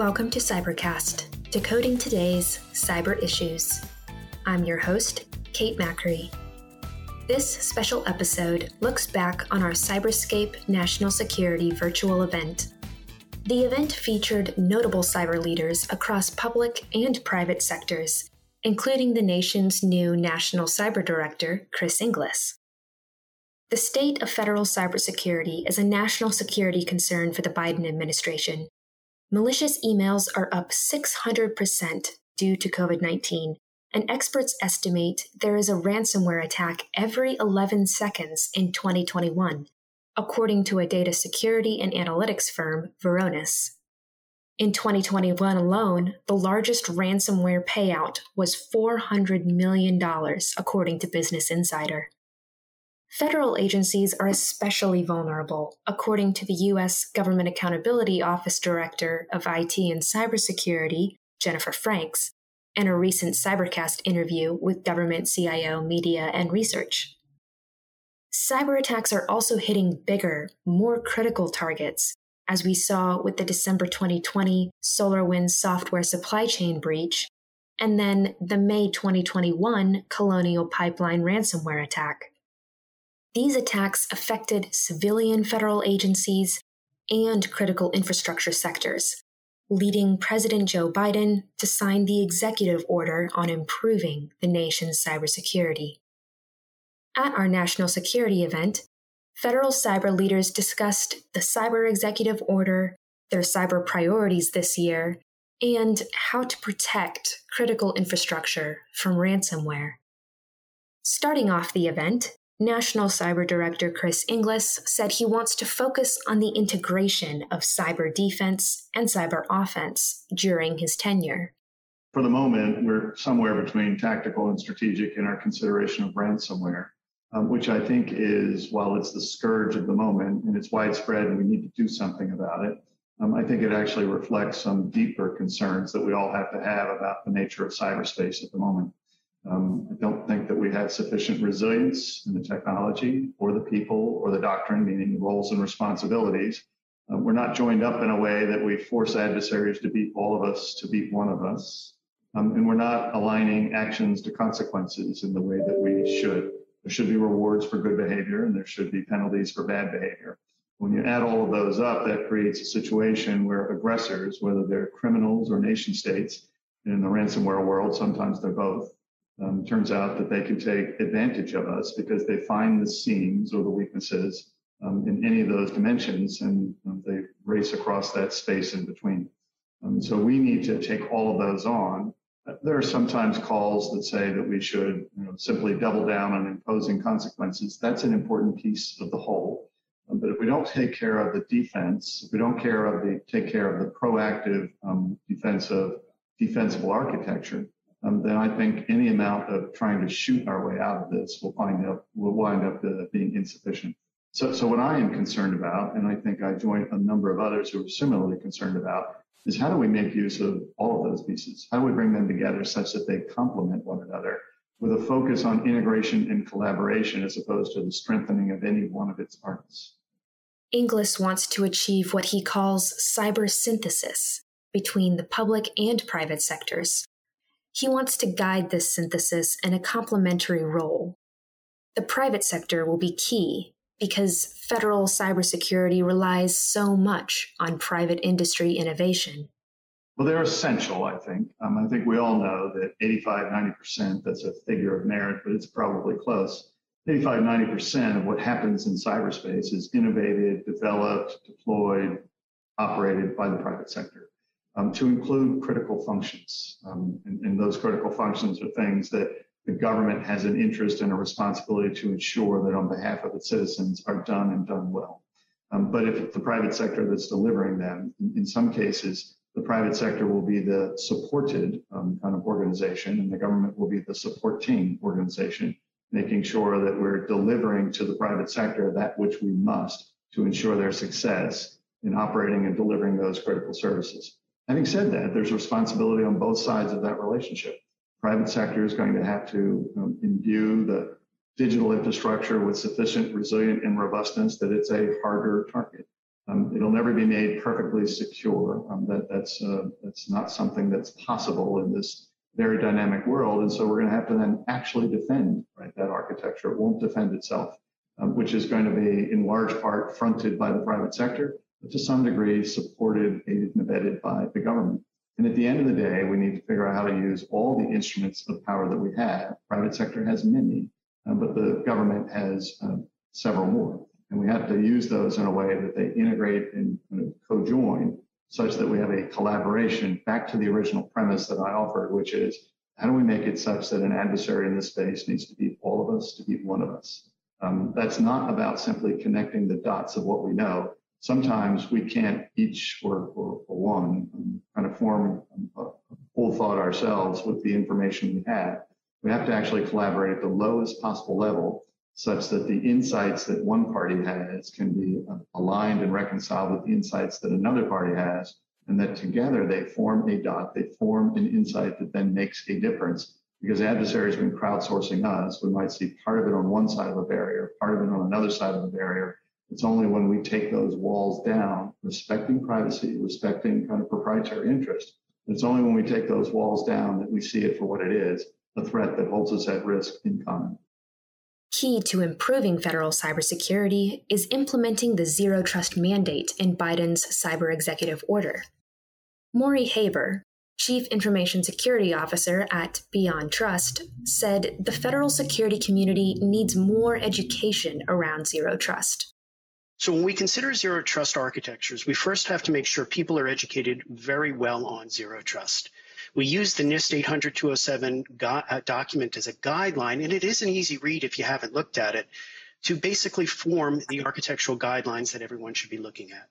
Welcome to Cybercast, decoding today's cyber issues. I'm your host, Kate Macri. This special episode looks back on our Cyberscape National Security virtual event. The event featured notable cyber leaders across public and private sectors, including the nation's new National Cyber Director, Chris Inglis. The state of federal cybersecurity is a national security concern for the Biden administration, malicious emails are up 600% due to COVID 19, and experts estimate there is a ransomware attack every 11 seconds in 2021, according to a data security and analytics firm, Varonis. In 2021 alone, the largest ransomware payout was $400 million, according to Business Insider. Federal agencies are especially vulnerable, according to the U.S. Government Accountability Office Director of IT and Cybersecurity, Jennifer Franks, in a recent Cybercast interview with government CIO Media and Research. Cyber attacks are also hitting bigger, more critical targets, as we saw with the December 2020 SolarWinds software supply chain breach, and then the May 2021 Colonial Pipeline ransomware attack. These attacks affected civilian federal agencies and critical infrastructure sectors, leading President Joe Biden to sign the executive order on improving the nation's cybersecurity. At our national security event, federal cyber leaders discussed the cyber executive order, their cyber priorities this year, and how to protect critical infrastructure from ransomware. Starting off the event, National Cyber Director Chris Inglis said he wants to focus on the integration of cyber defense and cyber offense during his tenure. For the moment, we're somewhere between tactical and strategic in our consideration of ransomware, um, which I think is, while it's the scourge of the moment and it's widespread and we need to do something about it, um, I think it actually reflects some deeper concerns that we all have to have about the nature of cyberspace at the moment. Um, I don't think that we have sufficient resilience in the technology or the people or the doctrine, meaning roles and responsibilities. Uh, we're not joined up in a way that we force adversaries to beat all of us to beat one of us. Um, and we're not aligning actions to consequences in the way that we should. There should be rewards for good behavior and there should be penalties for bad behavior. When you add all of those up, that creates a situation where aggressors, whether they're criminals or nation states, and in the ransomware world, sometimes they're both, um, turns out that they can take advantage of us because they find the seams or the weaknesses um, in any of those dimensions and um, they race across that space in between. Um, so we need to take all of those on. There are sometimes calls that say that we should you know, simply double down on imposing consequences. That's an important piece of the whole. Um, but if we don't take care of the defense, if we don't care of the take care of the proactive um, defensive defensible architecture, um, then I think any amount of trying to shoot our way out of this will find up will wind up uh, being insufficient. So, so what I am concerned about, and I think I join a number of others who are similarly concerned about, is how do we make use of all of those pieces? How do we bring them together such that they complement one another with a focus on integration and collaboration as opposed to the strengthening of any one of its parts? Inglis wants to achieve what he calls cyber synthesis between the public and private sectors he wants to guide this synthesis in a complementary role. The private sector will be key because federal cybersecurity relies so much on private industry innovation. Well, they're essential, I think. Um, I think we all know that 85, 90%, that's a figure of merit, but it's probably close. 85, 90% of what happens in cyberspace is innovated, developed, deployed, operated by the private sector um, to include critical functions. Um, and, and, those critical functions are things that the government has an interest and a responsibility to ensure that on behalf of its citizens are done and done well. Um, but if the private sector that's delivering them, in, in, some cases, the private sector will be the supported um, kind of organization and the government will be the supporting organization, making sure that we're delivering to the private sector that which we must to ensure their success in operating and delivering those critical services. Having said that, there's responsibility on both sides of that relationship. Private sector is going to have to um, imbue the digital infrastructure with sufficient resilience and robustness that it's a harder target. Um, it'll never be made perfectly secure. Um, that that's uh, that's not something that's possible in this very dynamic world. And so we're going to have to then actually defend right that architecture. It won't defend itself, um, which is going to be in large part fronted by the private sector, to some degree supported, aided, and abetted by the government. And at the end of the day, we need to figure out how to use all the instruments of power that we have. Private sector has many, um, but the government has uh, several more. And we have to use those in a way that they integrate and kind of co-join such that we have a collaboration back to the original premise that I offered, which is how do we make it such that an adversary in this space needs to be all of us to be one of us? Um, that's not about simply connecting the dots of what we know. Sometimes we can't each or, or, or one um, kind of form a, a full thought ourselves with the information we have. We have to actually collaborate at the lowest possible level such that the insights that one party has can be uh, aligned and reconciled with the insights that another party has, and that together they form a dot, they form an insight that then makes a difference. Because adversaries, when crowdsourcing us, we might see part of it on one side of a barrier, part of it on another side of a barrier. It's only when we take those walls down, respecting privacy, respecting kind of proprietary interest, it's only when we take those walls down that we see it for what it is, a threat that holds us at risk in common. Key to improving federal cybersecurity is implementing the zero trust mandate in Biden's cyber executive order. Morey Haber, Chief Information Security Officer at BeyondTrust, said the federal security community needs more education around zero trust. So, when we consider zero trust architectures, we first have to make sure people are educated very well on zero trust. We use the NIST 800-207 uh, document as a guideline, and it is an easy read if you haven't looked at it, to basically form the architectural guidelines that everyone should be looking at.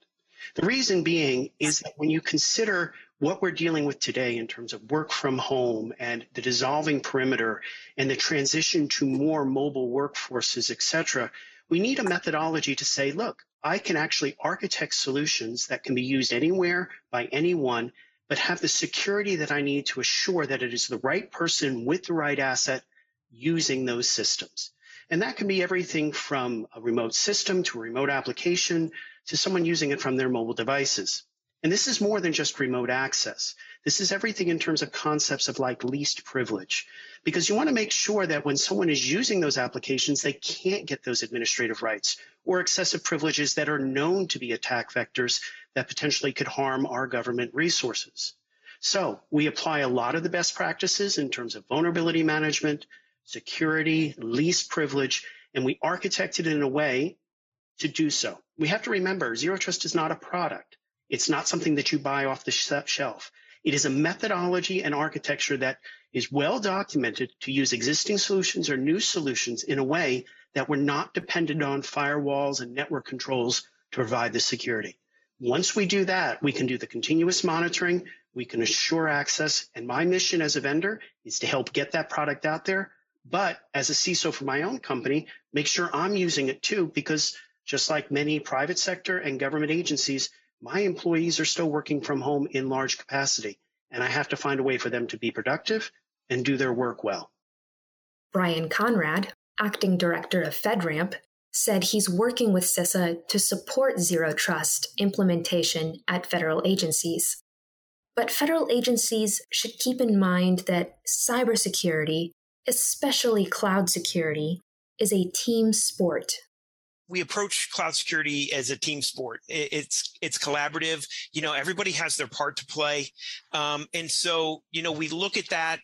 The reason being is that when you consider what we're dealing with today in terms of work from home and the dissolving perimeter and the transition to more mobile workforces, et cetera, we need a methodology to say, look, I can actually architect solutions that can be used anywhere by anyone but have the security that I need to assure that it is the right person with the right asset using those systems. And that can be everything from a remote system to a remote application to someone using it from their mobile devices. And this is more than just remote access. This is everything in terms of concepts of like least privilege, because you want to make sure that when someone is using those applications, they can't get those administrative rights or excessive privileges that are known to be attack vectors that potentially could harm our government resources. So we apply a lot of the best practices in terms of vulnerability management, security, least privilege, and we architect it in a way to do so. We have to remember zero trust is not a product. It's not something that you buy off the shelf. It is a methodology and architecture that is well documented to use existing solutions or new solutions in a way that we're not dependent on firewalls and network controls to provide the security. Once we do that, we can do the continuous monitoring, we can assure access, and my mission as a vendor is to help get that product out there. But as a CISO for my own company, make sure I'm using it too, because just like many private sector and government agencies, my employees are still working from home in large capacity, and I have to find a way for them to be productive and do their work well. Brian Conrad, acting director of FedRAMP, said he's working with CISA to support zero trust implementation at federal agencies. But federal agencies should keep in mind that cybersecurity, especially cloud security, is a team sport. We approach cloud security as a team sport. It's it's collaborative. You know, everybody has their part to play, um, and so you know we look at that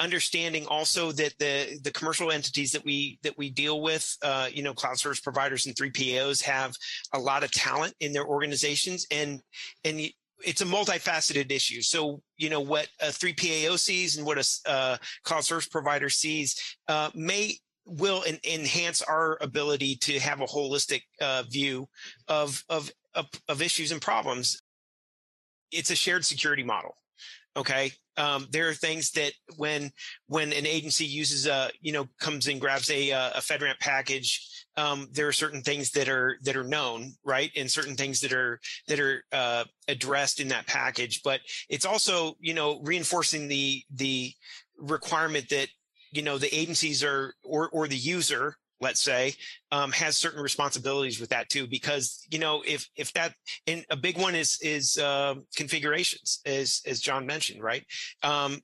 understanding also that the the commercial entities that we that we deal with uh, you know cloud service providers and 3PAOs have a lot of talent in their organizations and and it's a multifaceted issue so you know what a 3PAO sees and what a uh, cloud service provider sees uh, may will en- enhance our ability to have a holistic uh, view of, of of of issues and problems. It's a shared security model okay? Um, there are things that when when an agency uses a you know comes and grabs a uh, a FedRAMP package, um, there are certain things that are that are known, right, and certain things that are that are uh, addressed in that package. But it's also you know reinforcing the the requirement that you know the agencies are or or the user let's say, um, has certain responsibilities with that too. Because you know, if if that and a big one is is uh, configurations, as as John mentioned, right? Um,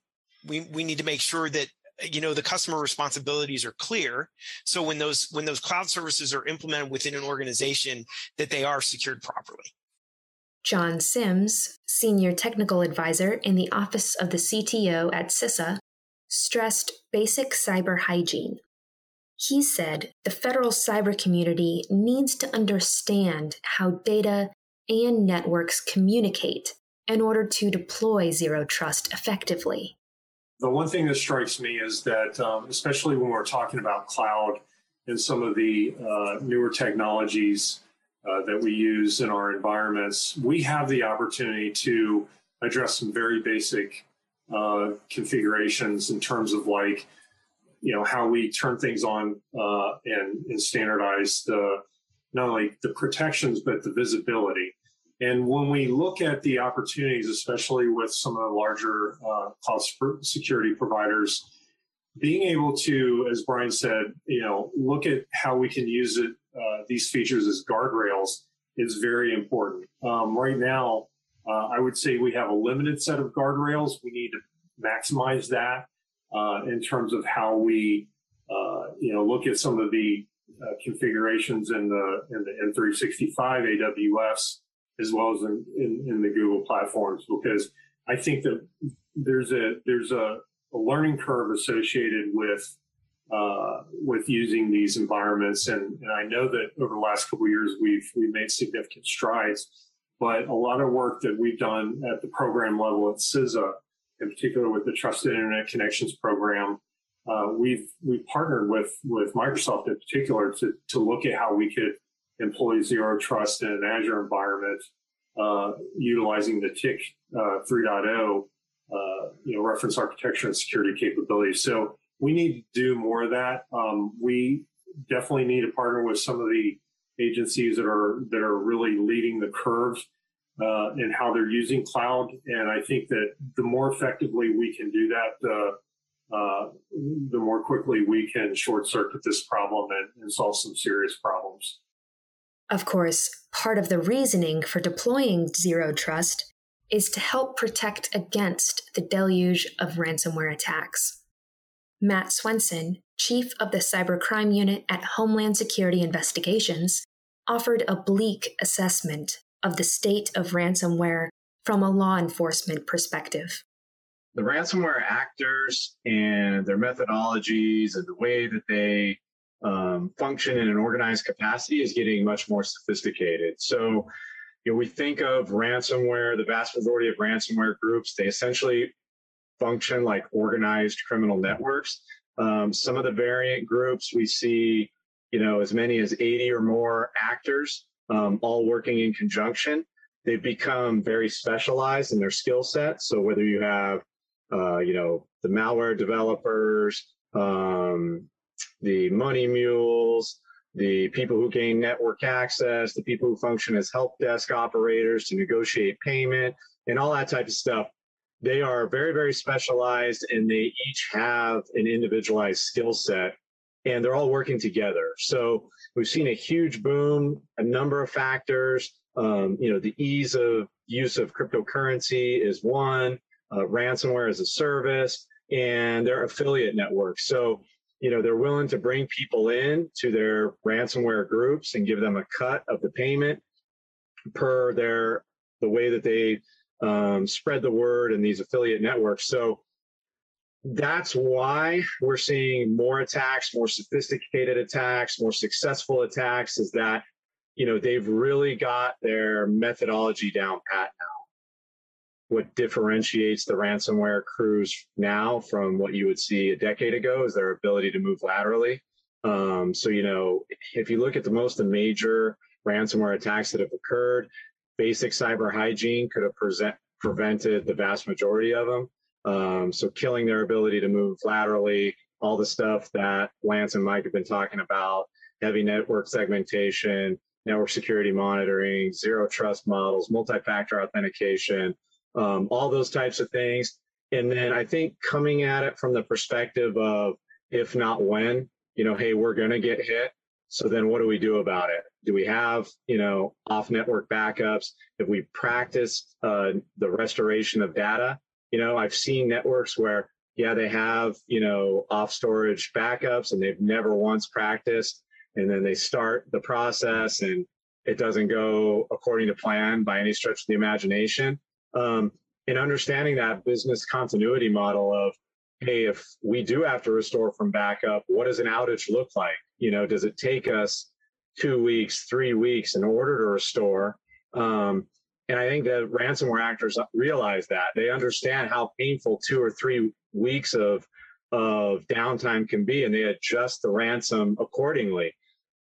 we we need to make sure that you know the customer responsibilities are clear so when those when those cloud services are implemented within an organization that they are secured properly john sims senior technical advisor in the office of the cto at cisa stressed basic cyber hygiene. He said the federal cyber community needs to understand how data and networks communicate in order to deploy zero trust effectively. The one thing that strikes me is that, um, especially when we're talking about cloud and some of the uh, newer technologies uh, that we use in our environments, we have the opportunity to address some very basic uh, configurations in terms of like, you know, how we turn things on uh, and, and standardize the not only the protections but the visibility. And when we look at the opportunities, especially with some of the larger uh, cloud security providers, being able to, as Brian said, you know, look at how we can use it, uh, these features as guardrails is very important. Um, right now, uh, I would say we have a limited set of guardrails. We need to maximize that uh, in terms of how we, uh, you know, look at some of the uh, configurations in the in the M365 AWS as well as in, in, in the Google platforms because I think that there's a there's a, a learning curve associated with uh, with using these environments, and, and I know that over the last couple years we've we've made significant strides, but a lot of work that we've done at the program level at CISA, in particular with the Trusted Internet Connections program, uh, we've we've partnered with with Microsoft in particular to to look at how we could employ zero trust in an Azure environment, uh, utilizing the TIC uh, 3.0, uh, you know, reference architecture and security capabilities. So we need to do more of that. Um, we definitely need to partner with some of the agencies that are that are really leading the curve uh, in how they're using cloud. And I think that the more effectively we can do that, uh, uh, the more quickly we can short circuit this problem and, and solve some serious problems. Of course, part of the reasoning for deploying Zero Trust is to help protect against the deluge of ransomware attacks. Matt Swenson, chief of the cybercrime unit at Homeland Security Investigations, offered a bleak assessment of the state of ransomware from a law enforcement perspective. The ransomware actors and their methodologies and the way that they um, function in an organized capacity is getting much more sophisticated. So, you know, we think of ransomware, the vast majority of ransomware groups, they essentially function like organized criminal networks. Um, some of the variant groups we see, you know, as many as 80 or more actors, um, all working in conjunction. They've become very specialized in their skill set. So whether you have, uh, you know, the malware developers, um, the money mules, the people who gain network access, the people who function as help desk operators to negotiate payment, and all that type of stuff. They are very, very specialized and they each have an individualized skill set and they're all working together. So we've seen a huge boom, a number of factors. Um, you know, the ease of use of cryptocurrency is one, uh, ransomware as a service, and their affiliate networks. So you know they're willing to bring people in to their ransomware groups and give them a cut of the payment per their the way that they um, spread the word in these affiliate networks so that's why we're seeing more attacks more sophisticated attacks more successful attacks is that you know they've really got their methodology down pat now what differentiates the ransomware crews now from what you would see a decade ago is their ability to move laterally. Um, so, you know, if you look at the most the major ransomware attacks that have occurred, basic cyber hygiene could have present, prevented the vast majority of them. Um, so, killing their ability to move laterally, all the stuff that Lance and Mike have been talking about, heavy network segmentation, network security monitoring, zero trust models, multi factor authentication, um, all those types of things. And then I think coming at it from the perspective of if not when, you know, hey, we're going to get hit. So then what do we do about it? Do we have, you know, off network backups? Have we practiced uh, the restoration of data? You know, I've seen networks where, yeah, they have, you know, off storage backups and they've never once practiced. And then they start the process and it doesn't go according to plan by any stretch of the imagination. Um, and understanding that business continuity model of, hey, if we do have to restore from backup, what does an outage look like? You know, does it take us two weeks, three weeks in order to restore? Um, and I think that ransomware actors realize that they understand how painful two or three weeks of of downtime can be, and they adjust the ransom accordingly,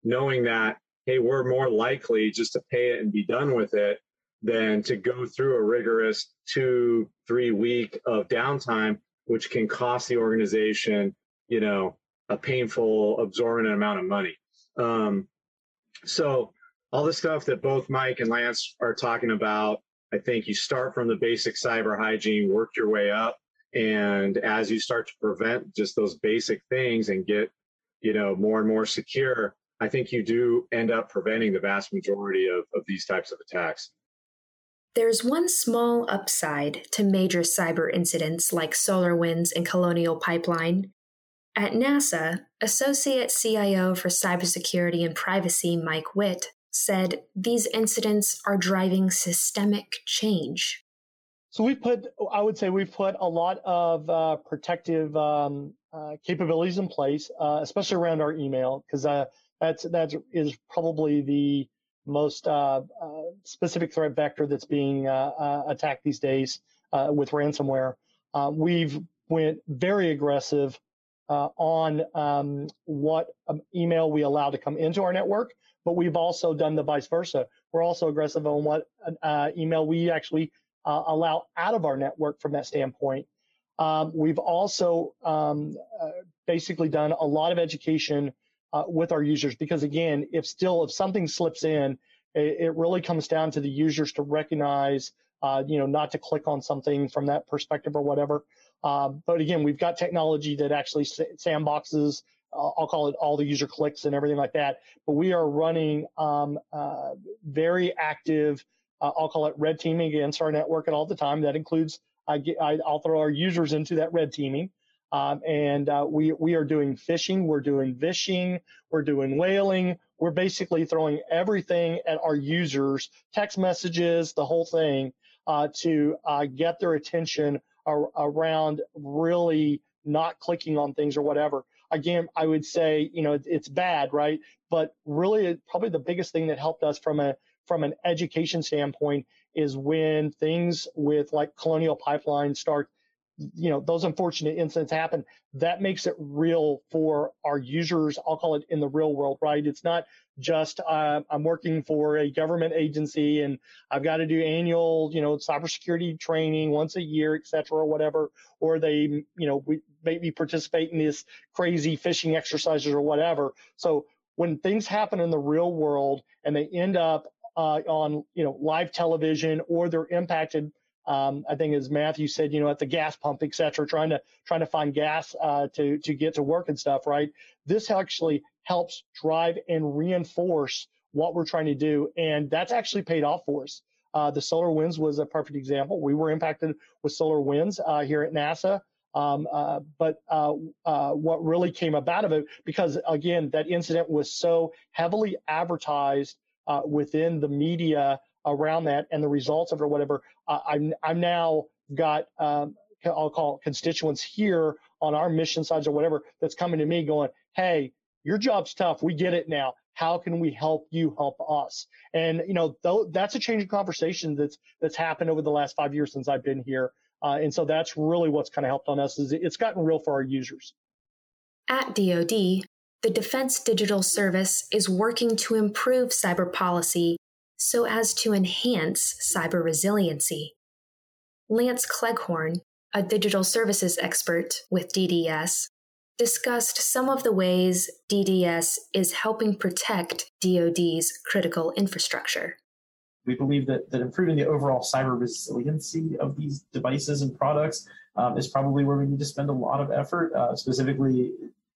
knowing that hey, we're more likely just to pay it and be done with it than to go through a rigorous two, three week of downtime, which can cost the organization, you know, a painful, absorbent amount of money. Um, so all the stuff that both Mike and Lance are talking about, I think you start from the basic cyber hygiene, work your way up. And as you start to prevent just those basic things and get, you know, more and more secure, I think you do end up preventing the vast majority of, of these types of attacks. There's one small upside to major cyber incidents like SolarWinds and Colonial Pipeline. At NASA, Associate CIO for Cybersecurity and Privacy Mike Witt said these incidents are driving systemic change. So we put, I would say, we've put a lot of uh, protective um, uh, capabilities in place, uh, especially around our email, because uh, that's that is probably the most uh, uh, specific threat vector that's being attacked these days with ransomware. we've went very aggressive on um, what um, email we allow to come into our network, but we've also done the vice versa. We're also aggressive on what email we actually allow out of our network from that standpoint. Um, we've also um, uh, basically done a lot of education uh, with our users because again, if still if something slips in, it, it really comes down to the users to recognize, uh, you know, not to click on something from that perspective or whatever. Uh, but again, we've got technology that actually sandboxes. Uh, I'll call it all the user clicks and everything like that. But we are running um, uh, very active. Uh, I'll call it red teaming against our network at all the time. That includes I, will throw our users into that red teaming. Um, and uh, we we are doing phishing, we're doing vishing, we're doing whaling. We're basically throwing everything at our users, text messages, the whole thing, uh, to uh, get their attention ar- around really not clicking on things or whatever. Again, I would say you know it's bad, right? But really, probably the biggest thing that helped us from a from an education standpoint is when things with like Colonial Pipeline start you know those unfortunate incidents happen that makes it real for our users. I'll call it in the real world right? It's not just uh, i'm working for a government agency and i've got to do annual you know cybersecurity training once a year et cetera or whatever or they you know we maybe participate in this crazy phishing exercises or whatever. So when things happen in the real world and they end up uh, on you know live television or they're impacted um, I think as Matthew said, you know, at the gas pump, et cetera, trying to trying to find gas uh, to to get to work and stuff, right? This actually helps drive and reinforce what we're trying to do, and that's actually paid off for us. Uh, the SolarWinds was a perfect example. We were impacted with SolarWinds uh, here at NASA. Um, uh, but uh, uh, what really came about of it, because again, that incident was so heavily advertised uh, within the media around that and the results of it or whatever. I'm I'm now got um, I'll call constituents here on our mission sides or whatever that's coming to me going, hey, your job's tough. We get it now. How can we help you help us? And you know, th- that's a change in conversation that's that's happened over the last five years since I've been here. Uh, and so that's really what's kind of helped on us is it's gotten real for our users. At DoD, the Defense Digital Service is working to improve cyber policy so as to enhance cyber resiliency. Lance Cleghorn, a digital services expert with DDS, discussed some of the ways DDS is helping protect DoD's critical infrastructure. We believe that, that improving the overall cyber resiliency of these devices and products um, is probably where we need to spend a lot of effort. Uh, specifically,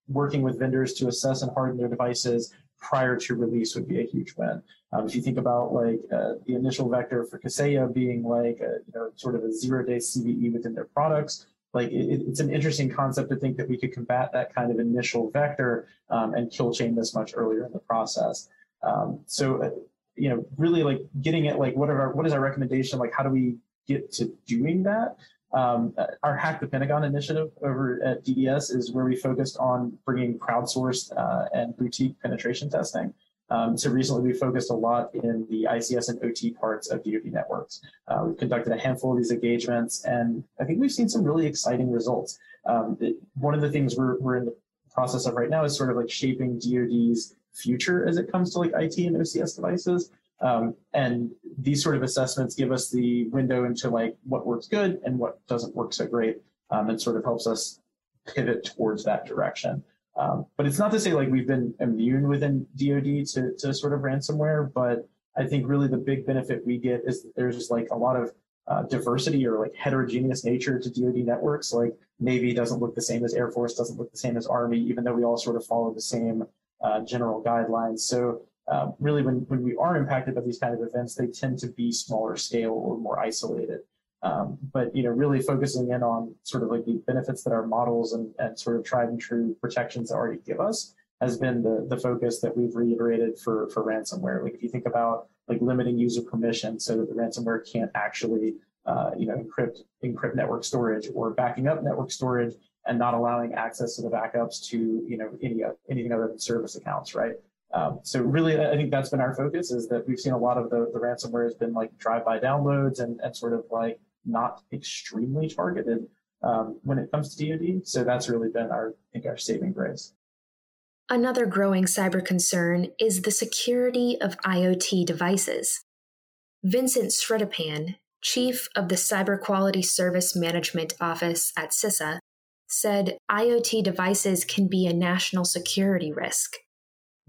working with vendors to assess and harden their devices prior to release would be a huge win. Um, if you think about like uh, the initial vector for Kaseya being like a, you know sort of a zero day CVE within their products, like it, it's an interesting concept to think that we could combat that kind of initial vector um, and kill chain this much earlier in the process. Um, so uh, you know really like getting at like what are our what is our recommendation like how do we get to doing that um, our Hack the Pentagon initiative over at DDS is where we focused on bringing crowdsourced uh, and boutique penetration testing. Um, so recently we focused a lot in the ICS and OT parts of DoD networks. Uh, we've conducted a handful of these engagements, and I think we've seen some really exciting results. Um, it, one of the things we're, we're in the process of right now is sort of like shaping DoD's future as it comes to like IT and OCS devices. Um, and these sort of assessments give us the window into like what works good and what doesn't work so great, um, and sort of helps us pivot towards that direction. Um, but it's not to say like we've been immune within DoD to, to sort of ransomware, but I think really the big benefit we get is that there's like a lot of uh, diversity or like heterogeneous nature to DoD networks. Like Navy doesn't look the same as Air Force, doesn't look the same as Army, even though we all sort of follow the same uh, general guidelines. So uh, really when, when we are impacted by these kind of events, they tend to be smaller scale or more isolated. Um, but you know, really focusing in on sort of like the benefits that our models and, and sort of tried and true protections already give us has been the, the focus that we've reiterated for, for ransomware. Like if you think about like limiting user permission so that the ransomware can't actually uh, you know encrypt encrypt network storage or backing up network storage and not allowing access to the backups to you know any anything other than service accounts, right? Um, so really, I think that's been our focus is that we've seen a lot of the, the ransomware has been like drive-by downloads and, and sort of like not extremely targeted um, when it comes to DoD. So that's really been our, I think, our saving grace. Another growing cyber concern is the security of IoT devices. Vincent Sritapan, chief of the Cyber Quality Service Management Office at CISA, said IoT devices can be a national security risk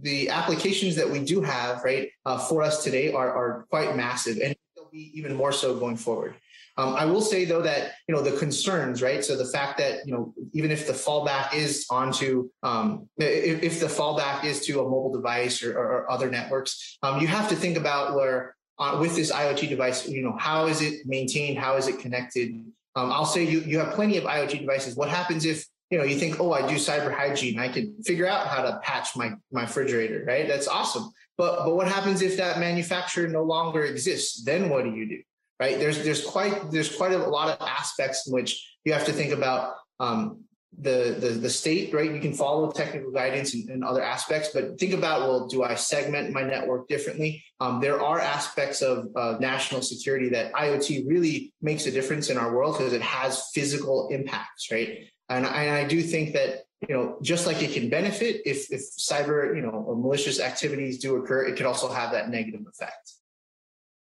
the applications that we do have, right, uh, for us today are, are quite massive and they'll be even more so going forward. Um, I will say though that you know the concerns, right? So the fact that you know even if the fallback is onto um, if, if, the fallback is to a mobile device or, or, or other networks, um, you have to think about where uh, with this IoT device, you know how is it maintained, how is it connected. Um, I'll say you you have plenty of IoT devices. What happens if you know, you think, oh, I do cyber hygiene. I can figure out how to patch my, my refrigerator, right? That's awesome. But but what happens if that manufacturer no longer exists? Then what do you do? Right? There's there's quite there's quite a lot of aspects in which you have to think about um, the, the the state, right? You can follow technical guidance and, other aspects, but think about well, do I segment my network differently? Um, there are aspects of uh, national security that IoT really makes a difference in our world because it has physical impacts, right? And I, and I do think that you know, just like it can benefit if if cyber, you know, or malicious activities do occur, it could also have that negative effect.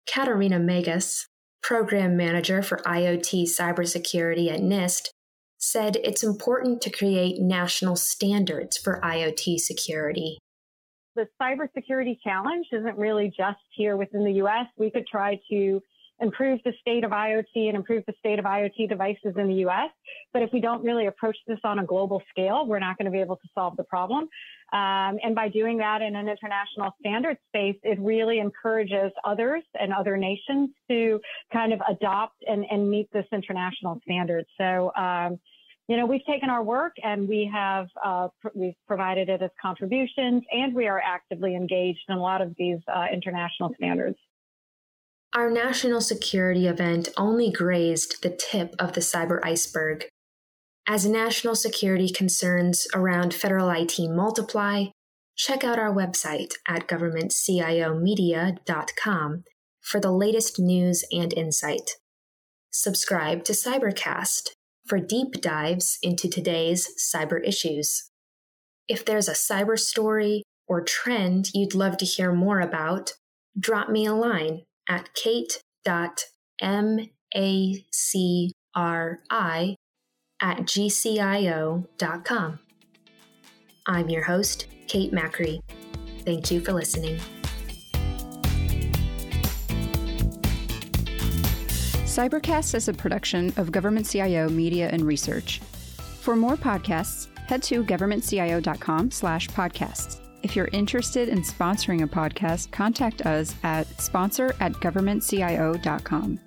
Katerina Megas, program manager for IoT cybersecurity at NIST, said it's important to create national standards for IoT security. The cybersecurity challenge isn't really just here within the US. We could try to improve the state of IoT and improve the state of IoT devices in the US. But if we don't really approach this on a global scale, we're not going to be able to solve the problem. Um, and by doing that in an international standard space, it really encourages others and other nations to kind of adopt and, and meet this international standard. So, um, you know, we've taken our work and we have uh, pr- we've provided it as contributions, and we are actively engaged in a lot of these uh, international standards. Our national security event only grazed the tip of the cyber iceberg. As national security concerns around federal IT multiply, check out our website at governmentciomedia.com for the latest news and insight. Subscribe to Cybercast for deep dives into today's cyber issues. If there's a cyber story or trend you'd love to hear more about, drop me a line at kate.macri at gcio.com. I'm your host, Kate Macri. Thank you for listening. Cybercast is a production of Government CIO Media and Research. For more podcasts, head to governmentcio.com slash podcasts. If you're interested in sponsoring a podcast, contact us at sponsor at governmentcio.com.